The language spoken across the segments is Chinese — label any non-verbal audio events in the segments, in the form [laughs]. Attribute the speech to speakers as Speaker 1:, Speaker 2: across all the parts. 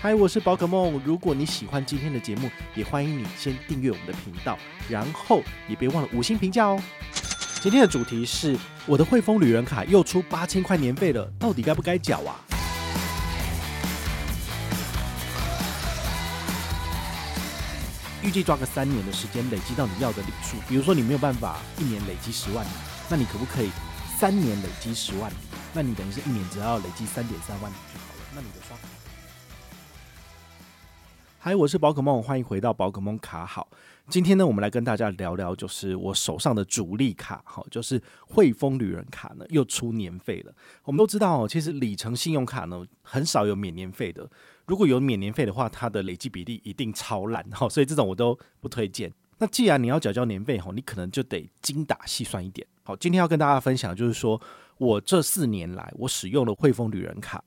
Speaker 1: 嗨，我是宝可梦。如果你喜欢今天的节目，也欢迎你先订阅我们的频道，然后也别忘了五星评价哦。今天的主题是我的汇丰旅人卡又出八千块年费了，到底该不该缴啊？预计抓个三年的时间累积到你要的礼数，比如说你没有办法一年累积十万里，那你可不可以三年累积十万里？那你等于是一年只要累积三点三万里就好了。那你的刷卡。嗨，我是宝可梦，欢迎回到宝可梦卡好。今天呢，我们来跟大家聊聊，就是我手上的主力卡，好，就是汇丰旅人卡呢，又出年费了。我们都知道哦，其实里程信用卡呢，很少有免年费的。如果有免年费的话，它的累积比例一定超烂，哈，所以这种我都不推荐。那既然你要缴交年费，哈，你可能就得精打细算一点。好，今天要跟大家分享，就是说我这四年来我使用了汇丰旅人卡。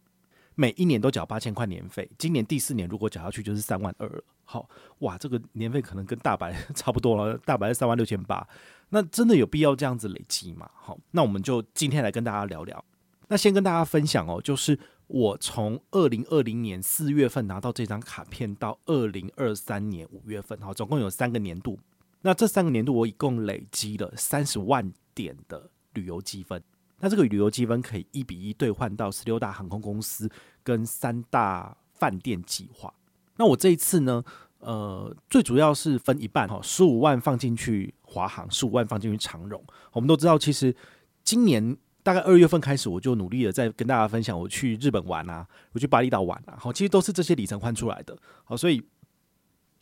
Speaker 1: 每一年都缴八千块年费，今年第四年如果缴下去就是三万二了。好，哇，这个年费可能跟大白 [laughs] 差不多了，大白是三万六千八，那真的有必要这样子累积吗？好，那我们就今天来跟大家聊聊。那先跟大家分享哦，就是我从二零二零年四月份拿到这张卡片到二零二三年五月份，好，总共有三个年度。那这三个年度我一共累积了三十万点的旅游积分。那这个旅游积分可以一比一兑换到十六大航空公司跟三大饭店计划。那我这一次呢，呃，最主要是分一半哈，十五万放进去华航，十五万放进去长荣。我们都知道，其实今年大概二月份开始，我就努力的在跟大家分享，我去日本玩啊，我去巴厘岛玩啊，好，其实都是这些里程换出来的。好，所以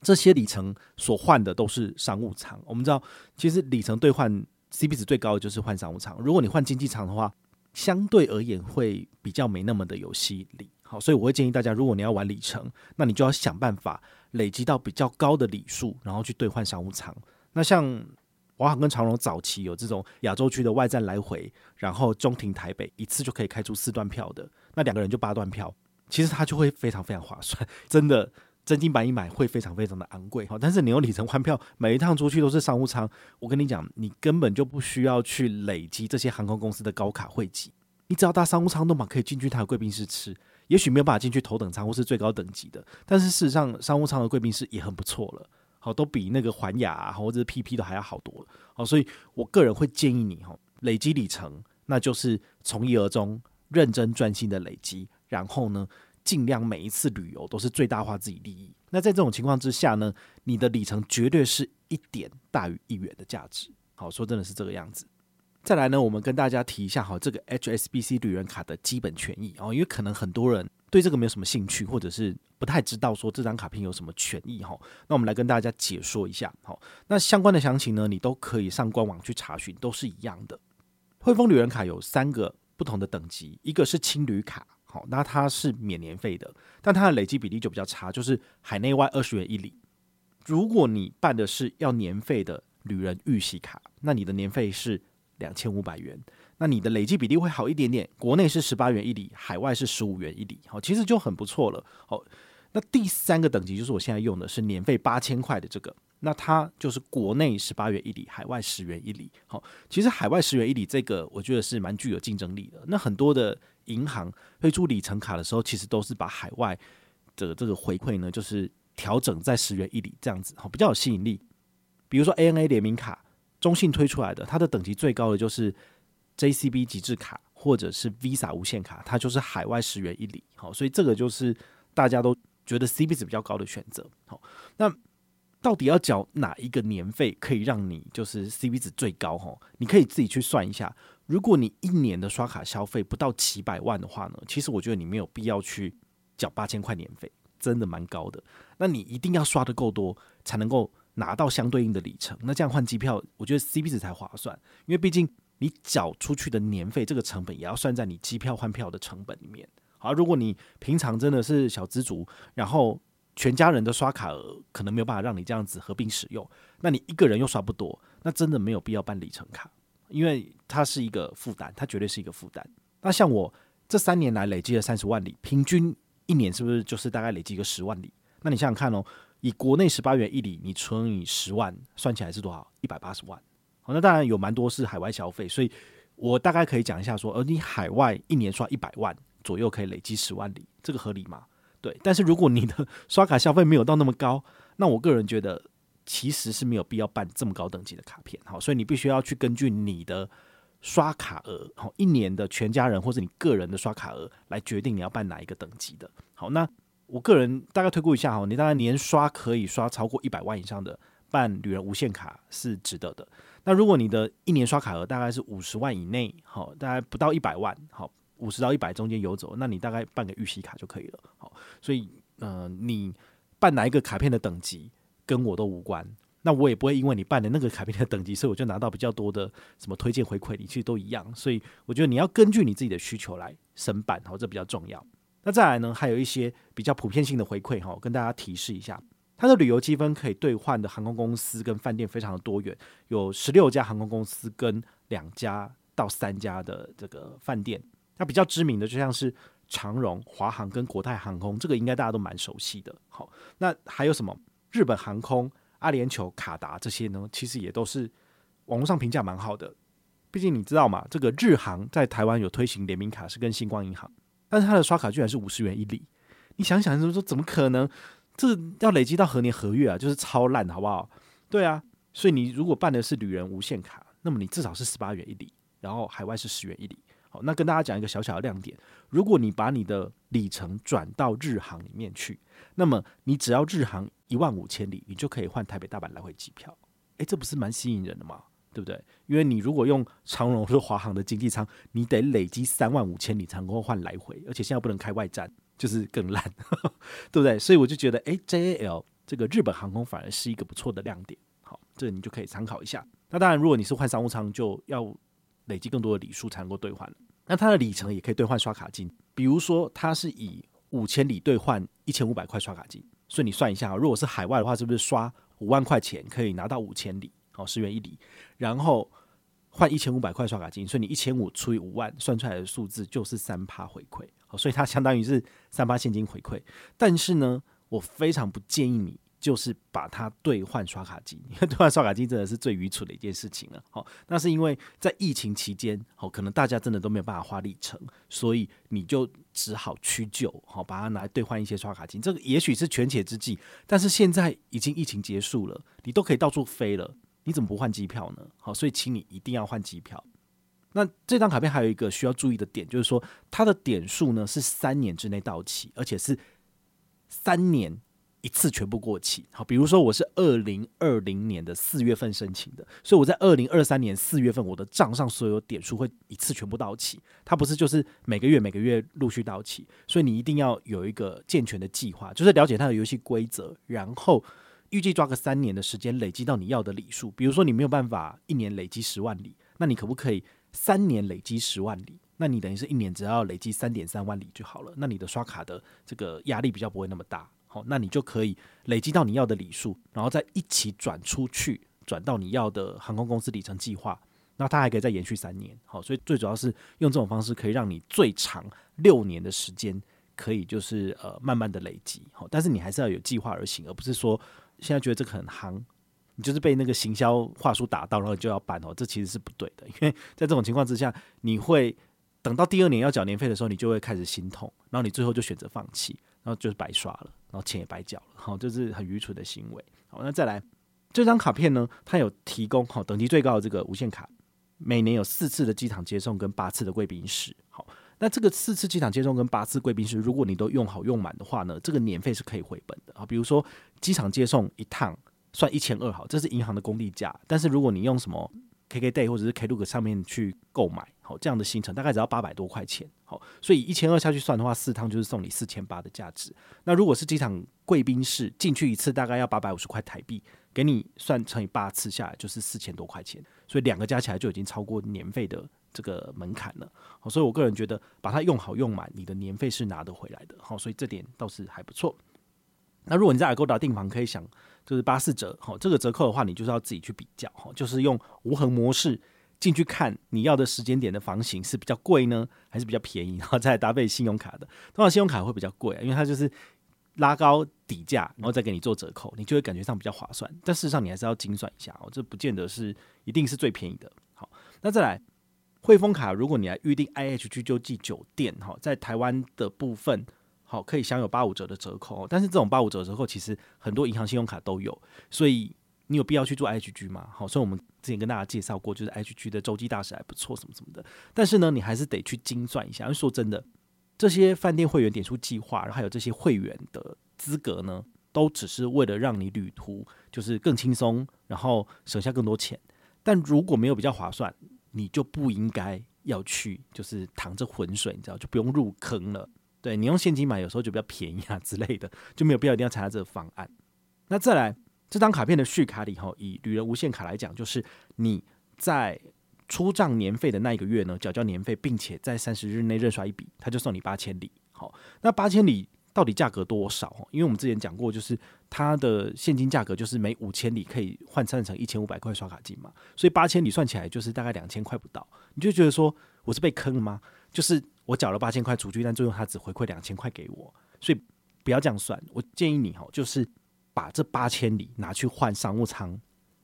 Speaker 1: 这些里程所换的都是商务舱。我们知道，其实里程兑换。CP 值最高的就是换商务舱，如果你换经济舱的话，相对而言会比较没那么的有吸引力。好，所以我会建议大家，如果你要玩里程，那你就要想办法累积到比较高的里数，然后去兑换商务舱。那像华航跟长荣早期有这种亚洲区的外站来回，然后中停台北一次就可以开出四段票的，那两个人就八段票，其实它就会非常非常划算，[laughs] 真的。真金白银买会非常非常的昂贵，但是你用里程换票，每一趟出去都是商务舱，我跟你讲，你根本就不需要去累积这些航空公司的高卡汇集，你只要搭商务舱都嘛可以进去它的贵宾室吃，也许没有办法进去头等舱或是最高等级的，但是事实上商务舱的贵宾室也很不错了，好，都比那个环亚啊或者是 PP 都还要好多了，好，所以我个人会建议你哈，累积里程，那就是从一而终，认真专心的累积，然后呢，尽量每一次旅游都是最大化自己利益。那在这种情况之下呢，你的里程绝对是一点大于一元的价值。好，说真的是这个样子。再来呢，我们跟大家提一下哈，这个 HSBC 旅人卡的基本权益哦，因为可能很多人对这个没有什么兴趣，或者是不太知道说这张卡片有什么权益哈。那我们来跟大家解说一下。好，那相关的详情呢，你都可以上官网去查询，都是一样的。汇丰旅人卡有三个不同的等级，一个是青旅卡。好，那它是免年费的，但它的累积比例就比较差，就是海内外二十元一里。如果你办的是要年费的旅人预习卡，那你的年费是两千五百元，那你的累积比例会好一点点。国内是十八元一里，海外是十五元一里，好，其实就很不错了。好，那第三个等级就是我现在用的是年费八千块的这个。那它就是国内十八元一里，海外十元一里。好，其实海外十元一里这个，我觉得是蛮具有竞争力的。那很多的银行推出里程卡的时候，其实都是把海外的这个回馈呢，就是调整在十元一里这样子，好，比较有吸引力。比如说 ANA 联名卡，中信推出来的，它的等级最高的就是 JCB 极致卡或者是 Visa 无限卡，它就是海外十元一里。好，所以这个就是大家都觉得 CB 值比较高的选择。好，那。到底要缴哪一个年费可以让你就是 CP 值最高？吼，你可以自己去算一下。如果你一年的刷卡消费不到七百万的话呢，其实我觉得你没有必要去缴八千块年费，真的蛮高的。那你一定要刷得够多，才能够拿到相对应的里程。那这样换机票，我觉得 CP 值才划算。因为毕竟你缴出去的年费这个成本也要算在你机票换票的成本里面。好，如果你平常真的是小资族，然后全家人的刷卡额可能没有办法让你这样子合并使用，那你一个人又刷不多，那真的没有必要办里程卡，因为它是一个负担，它绝对是一个负担。那像我这三年来累积了三十万里，平均一年是不是就是大概累积个十万里？那你想想看哦，以国内十八元一里，你乘以十万，算起来是多少？一百八十万。好，那当然有蛮多是海外消费，所以我大概可以讲一下说，而你海外一年刷一百万左右，可以累积十万里，这个合理吗？对，但是如果你的 [laughs] 刷卡消费没有到那么高，那我个人觉得其实是没有必要办这么高等级的卡片。好，所以你必须要去根据你的刷卡额，好，一年的全家人或者你个人的刷卡额来决定你要办哪一个等级的。好，那我个人大概推估一下哈，你大概年刷可以刷超过一百万以上的，办旅人无限卡是值得的。那如果你的一年刷卡额大概是五十万以内，好，大概不到一百万，好。五十到一百中间游走，那你大概办个预习卡就可以了。好，所以呃，你办哪一个卡片的等级跟我都无关。那我也不会因为你办的那个卡片的等级，所以我就拿到比较多的什么推荐回馈，你其实都一样。所以我觉得你要根据你自己的需求来申办，好，这比较重要。那再来呢，还有一些比较普遍性的回馈哈，跟大家提示一下，它的旅游积分可以兑换的航空公司跟饭店非常的多元，有十六家航空公司跟两家到三家的这个饭店。那比较知名的就像是长荣、华航跟国泰航空，这个应该大家都蛮熟悉的。好，那还有什么日本航空、阿联酋、卡达这些呢？其实也都是网络上评价蛮好的。毕竟你知道嘛，这个日航在台湾有推行联名卡，是跟星光银行，但是它的刷卡居然是五十元一里。你想想，就是说怎么可能？这要累积到何年何月啊？就是超烂，好不好？对啊，所以你如果办的是旅人无限卡，那么你至少是十八元一里，然后海外是十元一里。好，那跟大家讲一个小小的亮点，如果你把你的里程转到日航里面去，那么你只要日航一万五千里，你就可以换台北大阪来回机票。诶，这不是蛮吸引人的吗？对不对？因为你如果用长荣或者华航的经济舱，你得累积三万五千里才能够换来回，而且现在不能开外站，就是更烂，[laughs] 对不对？所以我就觉得，诶，JAL 这个日本航空反而是一个不错的亮点。好，这个你就可以参考一下。那当然，如果你是换商务舱，就要。累积更多的里数才能够兑换，那它的里程也可以兑换刷卡金。比如说，它是以五千里兑换一千五百块刷卡金，所以你算一下，如果是海外的话，是不是刷五万块钱可以拿到五千里？好，十元一里，然后换一千五百块刷卡金，所以你一千五除以五万，算出来的数字就是三趴回馈。好，所以它相当于是三趴现金回馈。但是呢，我非常不建议你。就是把它兑换刷卡机，因 [laughs] 为兑换刷卡机真的是最愚蠢的一件事情了。好，那是因为在疫情期间，好，可能大家真的都没有办法花里程，所以你就只好屈就，好，把它拿来兑换一些刷卡机。这个也许是权且之计，但是现在已经疫情结束了，你都可以到处飞了，你怎么不换机票呢？好，所以请你一定要换机票。那这张卡片还有一个需要注意的点，就是说它的点数呢是三年之内到期，而且是三年。一次全部过期，好，比如说我是二零二零年的四月份申请的，所以我在二零二三年四月份，我的账上所有点数会一次全部到期，它不是就是每个月每个月陆续到期，所以你一定要有一个健全的计划，就是了解它的游戏规则，然后预计抓个三年的时间累积到你要的里数，比如说你没有办法一年累积十万里，那你可不可以三年累积十万里？那你等于是一年只要累积三点三万里就好了，那你的刷卡的这个压力比较不会那么大。好，那你就可以累积到你要的里数，然后再一起转出去，转到你要的航空公司里程计划。那它还可以再延续三年。好，所以最主要是用这种方式，可以让你最长六年的时间，可以就是呃慢慢的累积。好，但是你还是要有计划而行，而不是说现在觉得这个很夯，你就是被那个行销话术打到，然后你就要办哦，这其实是不对的。因为在这种情况之下，你会等到第二年要缴年费的时候，你就会开始心痛，然后你最后就选择放弃。然后就是白刷了，然后钱也白缴了，好，这是很愚蠢的行为。好，那再来这张卡片呢，它有提供好等级最高的这个无限卡，每年有四次的机场接送跟八次的贵宾室。好，那这个四次机场接送跟八次贵宾室，如果你都用好用满的话呢，这个年费是可以回本的啊。比如说机场接送一趟算一千二，好，这是银行的公定价。但是如果你用什么 KKday 或者是 Klook 上面去购买。好，这样的行程大概只要八百多块钱。好，所以一千二下去算的话，四趟就是送你四千八的价值。那如果是机场贵宾室进去一次，大概要八百五十块台币，给你算乘以八次下来就是四千多块钱。所以两个加起来就已经超过年费的这个门槛了。好，所以我个人觉得把它用好用满，你的年费是拿得回来的。好，所以这点倒是还不错。那如果你在 Agoda 订房，可以想就是八四折，好，这个折扣的话，你就是要自己去比较，哈，就是用无痕模式进去看你要的时间点的房型是比较贵呢，还是比较便宜，[laughs] 然后再搭配信用卡的。通常信用卡会比较贵，因为它就是拉高底价，然后再给你做折扣，你就会感觉上比较划算。但事实上你还是要精算一下哦，这不见得是一定是最便宜的。好，那再来汇丰卡，如果你来预定 IHG 洲际酒店，哈，在台湾的部分。好，可以享有八五折的折扣，但是这种八五折折扣其实很多银行信用卡都有，所以你有必要去做 HG 吗？好，所以我们之前跟大家介绍过，就是 HG 的洲际大使还不错，什么什么的。但是呢，你还是得去精算一下，因为说真的，这些饭店会员点数计划，然后还有这些会员的资格呢，都只是为了让你旅途就是更轻松，然后省下更多钱。但如果没有比较划算，你就不应该要去，就是淌着浑水，你知道，就不用入坑了。对，你用现金买，有时候就比较便宜啊之类的，就没有必要一定要参加这个方案。那再来，这张卡片的续卡里哈，以旅人无限卡来讲，就是你在出账年费的那一个月呢，缴交年费，并且在三十日内认刷一笔，他就送你八千里。好，那八千里到底价格多少？因为我们之前讲过，就是它的现金价格就是每五千里可以换算成一千五百块刷卡金嘛，所以八千里算起来就是大概两千块不到。你就觉得说我是被坑了吗？就是。我缴了八千块出去，但最后他只回馈两千块给我，所以不要这样算。我建议你哈，就是把这八千里拿去换商务舱，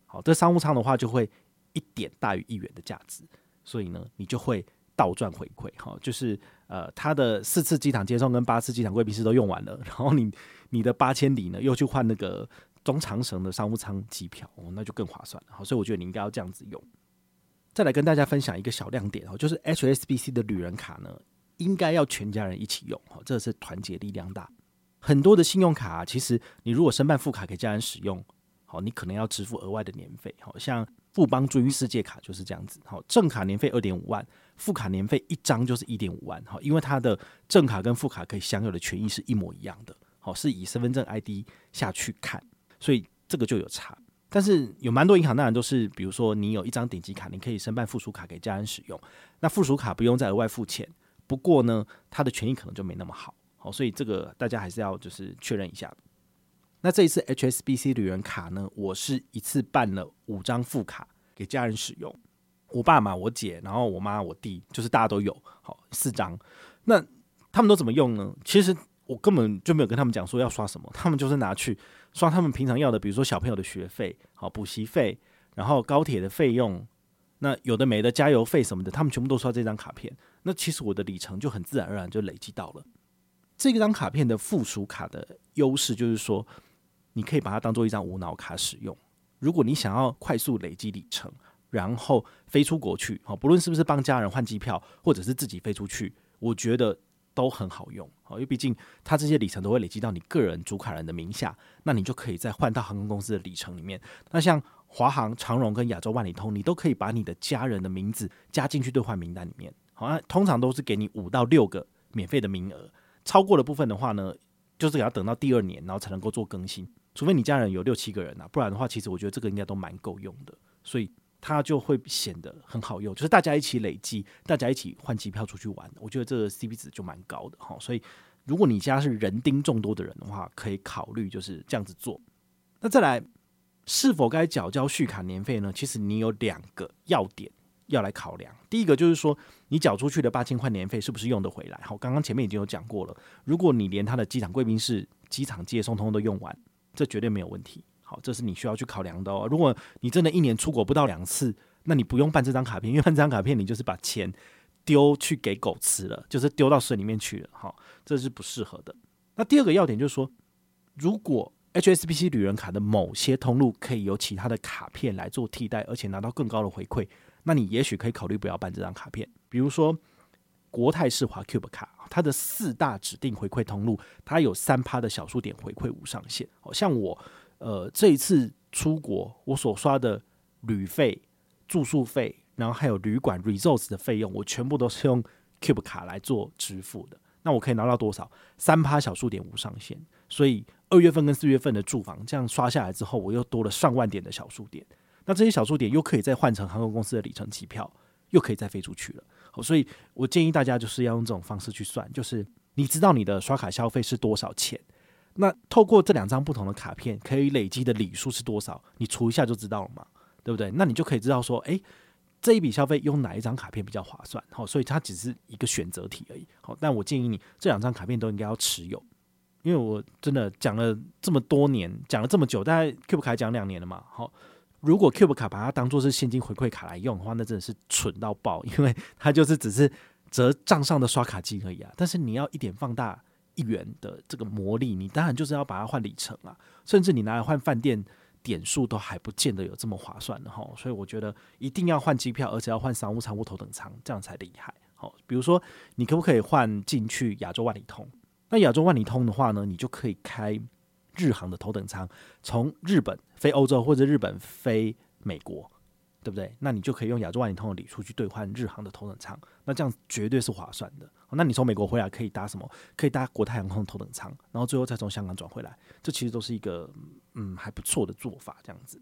Speaker 1: 好，这商务舱的话就会一点大于一元的价值，所以呢，你就会倒赚回馈。哈，就是呃，他的四次机场接送跟八次机场贵宾室都用完了，然后你你的八千里呢又去换那个中长程的商务舱机票，哦，那就更划算了。好，所以我觉得你应该要这样子用。再来跟大家分享一个小亮点哦，就是 HSBC 的旅人卡呢。应该要全家人一起用，哈，这是团结力量大。很多的信用卡啊，其实你如果申办副卡给家人使用，好，你可能要支付额外的年费，好，像富邦君世界卡就是这样子，好，正卡年费二点五万，副卡年费一张就是一点五万，好，因为它的正卡跟副卡可以享有的权益是一模一样的，好，是以身份证 ID 下去看，所以这个就有差。但是有蛮多银行当然都是，比如说你有一张顶级卡，你可以申办附属卡给家人使用，那附属卡不用再额外付钱。不过呢，它的权益可能就没那么好，哦，所以这个大家还是要就是确认一下。那这一次 HSBC 旅人卡呢，我是一次办了五张副卡给家人使用，我爸妈、我姐，然后我妈、我弟，就是大家都有，好，四张。那他们都怎么用呢？其实我根本就没有跟他们讲说要刷什么，他们就是拿去刷他们平常要的，比如说小朋友的学费、好补习费，然后高铁的费用。那有的没的加油费什么的，他们全部都刷这张卡片。那其实我的里程就很自然而然就累积到了。这张卡片的附属卡的优势就是说，你可以把它当做一张无脑卡使用。如果你想要快速累积里程，然后飞出国去，好，不论是不是帮家人换机票，或者是自己飞出去，我觉得都很好用。好，因为毕竟它这些里程都会累积到你个人主卡人的名下，那你就可以再换到航空公司的里程里面。那像华航、长荣跟亚洲万里通，你都可以把你的家人的名字加进去兑换名单里面。好，那通常都是给你五到六个免费的名额，超过的部分的话呢，就是要等到第二年，然后才能够做更新。除非你家人有六七个人啊，不然的话，其实我觉得这个应该都蛮够用的。所以它就会显得很好用，就是大家一起累积，大家一起换机票出去玩，我觉得这个 CP 值就蛮高的哈。所以如果你家是人丁众多的人的话，可以考虑就是这样子做。那再来。是否该缴交续卡年费呢？其实你有两个要点要来考量。第一个就是说，你缴出去的八千块年费是不是用得回来？好，刚刚前面已经有讲过了。如果你连他的机场贵宾室、机场接送通通都用完，这绝对没有问题。好，这是你需要去考量的哦。如果你真的一年出国不到两次，那你不用办这张卡片，因为办这张卡片你就是把钱丢去给狗吃了，就是丢到水里面去了。好，这是不适合的。那第二个要点就是说，如果 HSBC 旅人卡的某些通路可以由其他的卡片来做替代，而且拿到更高的回馈，那你也许可以考虑不要办这张卡片。比如说国泰世华 Cube 卡，它的四大指定回馈通路，它有三趴的小数点回馈无上限。好像我呃这一次出国，我所刷的旅费、住宿费，然后还有旅馆 resorts 的费用，我全部都是用 Cube 卡来做支付的。那我可以拿到多少？三趴小数点无上限，所以。二月份跟四月份的住房，这样刷下来之后，我又多了上万点的小数点。那这些小数点又可以再换成航空公司的里程机票，又可以再飞出去了。所以我建议大家就是要用这种方式去算，就是你知道你的刷卡消费是多少钱，那透过这两张不同的卡片可以累积的里数是多少，你除一下就知道了嘛，对不对？那你就可以知道说，诶，这一笔消费用哪一张卡片比较划算？好，所以它只是一个选择题而已。好，但我建议你这两张卡片都应该要持有，因为我真的讲了这么多年，讲了这么久，大概 Cube 卡讲两年了嘛，好。如果 Cube 卡把它当做是现金回馈卡来用的话，那真的是蠢到爆，因为 [laughs] 它就是只是折账上的刷卡金而已啊。但是你要一点放大一元的这个魔力，你当然就是要把它换里程啊，甚至你拿来换饭店点数都还不见得有这么划算的哈。所以我觉得一定要换机票，而且要换商务舱或头等舱，这样才厉害。好，比如说你可不可以换进去亚洲万里通？那亚洲万里通的话呢，你就可以开。日航的头等舱，从日本飞欧洲或者日本飞美国，对不对？那你就可以用亚洲万里通的里数去兑换日航的头等舱，那这样绝对是划算的。那你从美国回来可以搭什么？可以搭国泰航空头等舱，然后最后再从香港转回来，这其实都是一个嗯还不错的做法。这样子，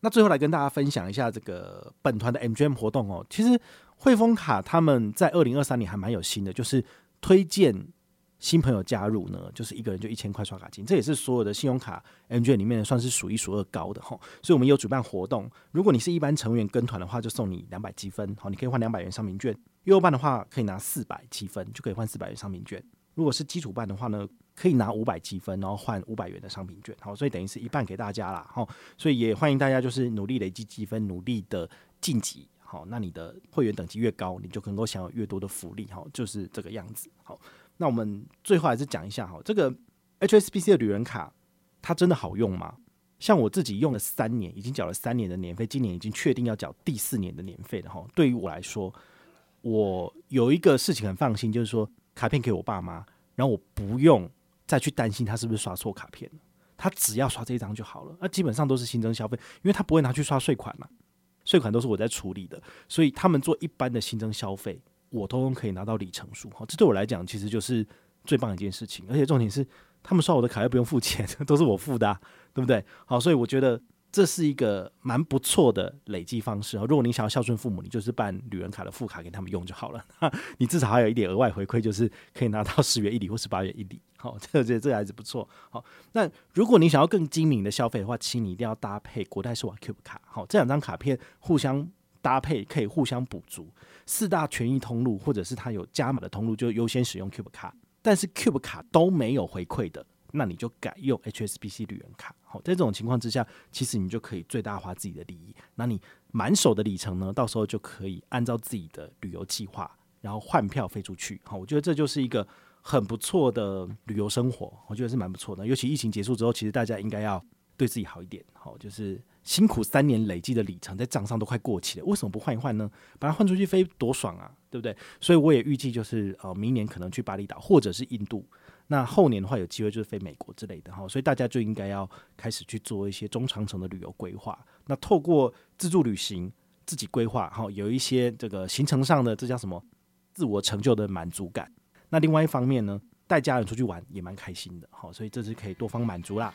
Speaker 1: 那最后来跟大家分享一下这个本团的 MGM 活动哦。其实汇丰卡他们在二零二三年还蛮有心的，就是推荐。新朋友加入呢，就是一个人就一千块刷卡金，这也是所有的信用卡 M G 里面算是数一数二高的哈。所以我们有主办活动，如果你是一般成员跟团的话，就送你两百积分，好，你可以换两百元商品券。优办的话可以拿四百积分，就可以换四百元商品券。如果是基础办的话呢，可以拿五百积分，然后换五百元的商品券。好，所以等于是一半给大家啦。哈，所以也欢迎大家就是努力累积积分，努力的晋级。好，那你的会员等级越高，你就能够享有越多的福利。好，就是这个样子。好。那我们最后还是讲一下哈，这个 HSBC 的旅人卡它真的好用吗？像我自己用了三年，已经缴了三年的年费，今年已经确定要缴第四年的年费了哈。对于我来说，我有一个事情很放心，就是说卡片给我爸妈，然后我不用再去担心他是不是刷错卡片，他只要刷这一张就好了。那基本上都是新增消费，因为他不会拿去刷税款嘛，税款都是我在处理的，所以他们做一般的新增消费。我通通可以拿到里程数，哈，这对我来讲其实就是最棒的一件事情。而且重点是，他们刷我的卡又不用付钱，[laughs] 都是我付的啊，对不对？好，所以我觉得这是一个蛮不错的累积方式。如果你想要孝顺父母，你就是办旅人卡的副卡给他们用就好了。[laughs] 你至少还有一点额外回馈，就是可以拿到十元一礼或十八元一礼。好，[laughs] 这这这还是不错。好，那如果你想要更精明的消费的话，请你一定要搭配国泰世华 Cube 卡。好，这两张卡片互相搭配，可以互相补足。四大权益通路，或者是它有加码的通路，就优先使用 Cube 卡。但是 Cube 卡都没有回馈的，那你就改用 HSBC 旅人卡。好，在这种情况之下，其实你就可以最大化自己的利益。那你满手的里程呢，到时候就可以按照自己的旅游计划，然后换票飞出去。好，我觉得这就是一个很不错的旅游生活，我觉得是蛮不错的。尤其疫情结束之后，其实大家应该要对自己好一点。好，就是。辛苦三年累积的里程在账上都快过期了，为什么不换一换呢？把它换出去飞多爽啊，对不对？所以我也预计就是呃，明年可能去巴厘岛或者是印度，那后年的话有机会就是飞美国之类的哈，所以大家就应该要开始去做一些中长程的旅游规划。那透过自助旅行自己规划哈，有一些这个行程上的这叫什么自我成就的满足感。那另外一方面呢，带家人出去玩也蛮开心的，好，所以这是可以多方满足啦。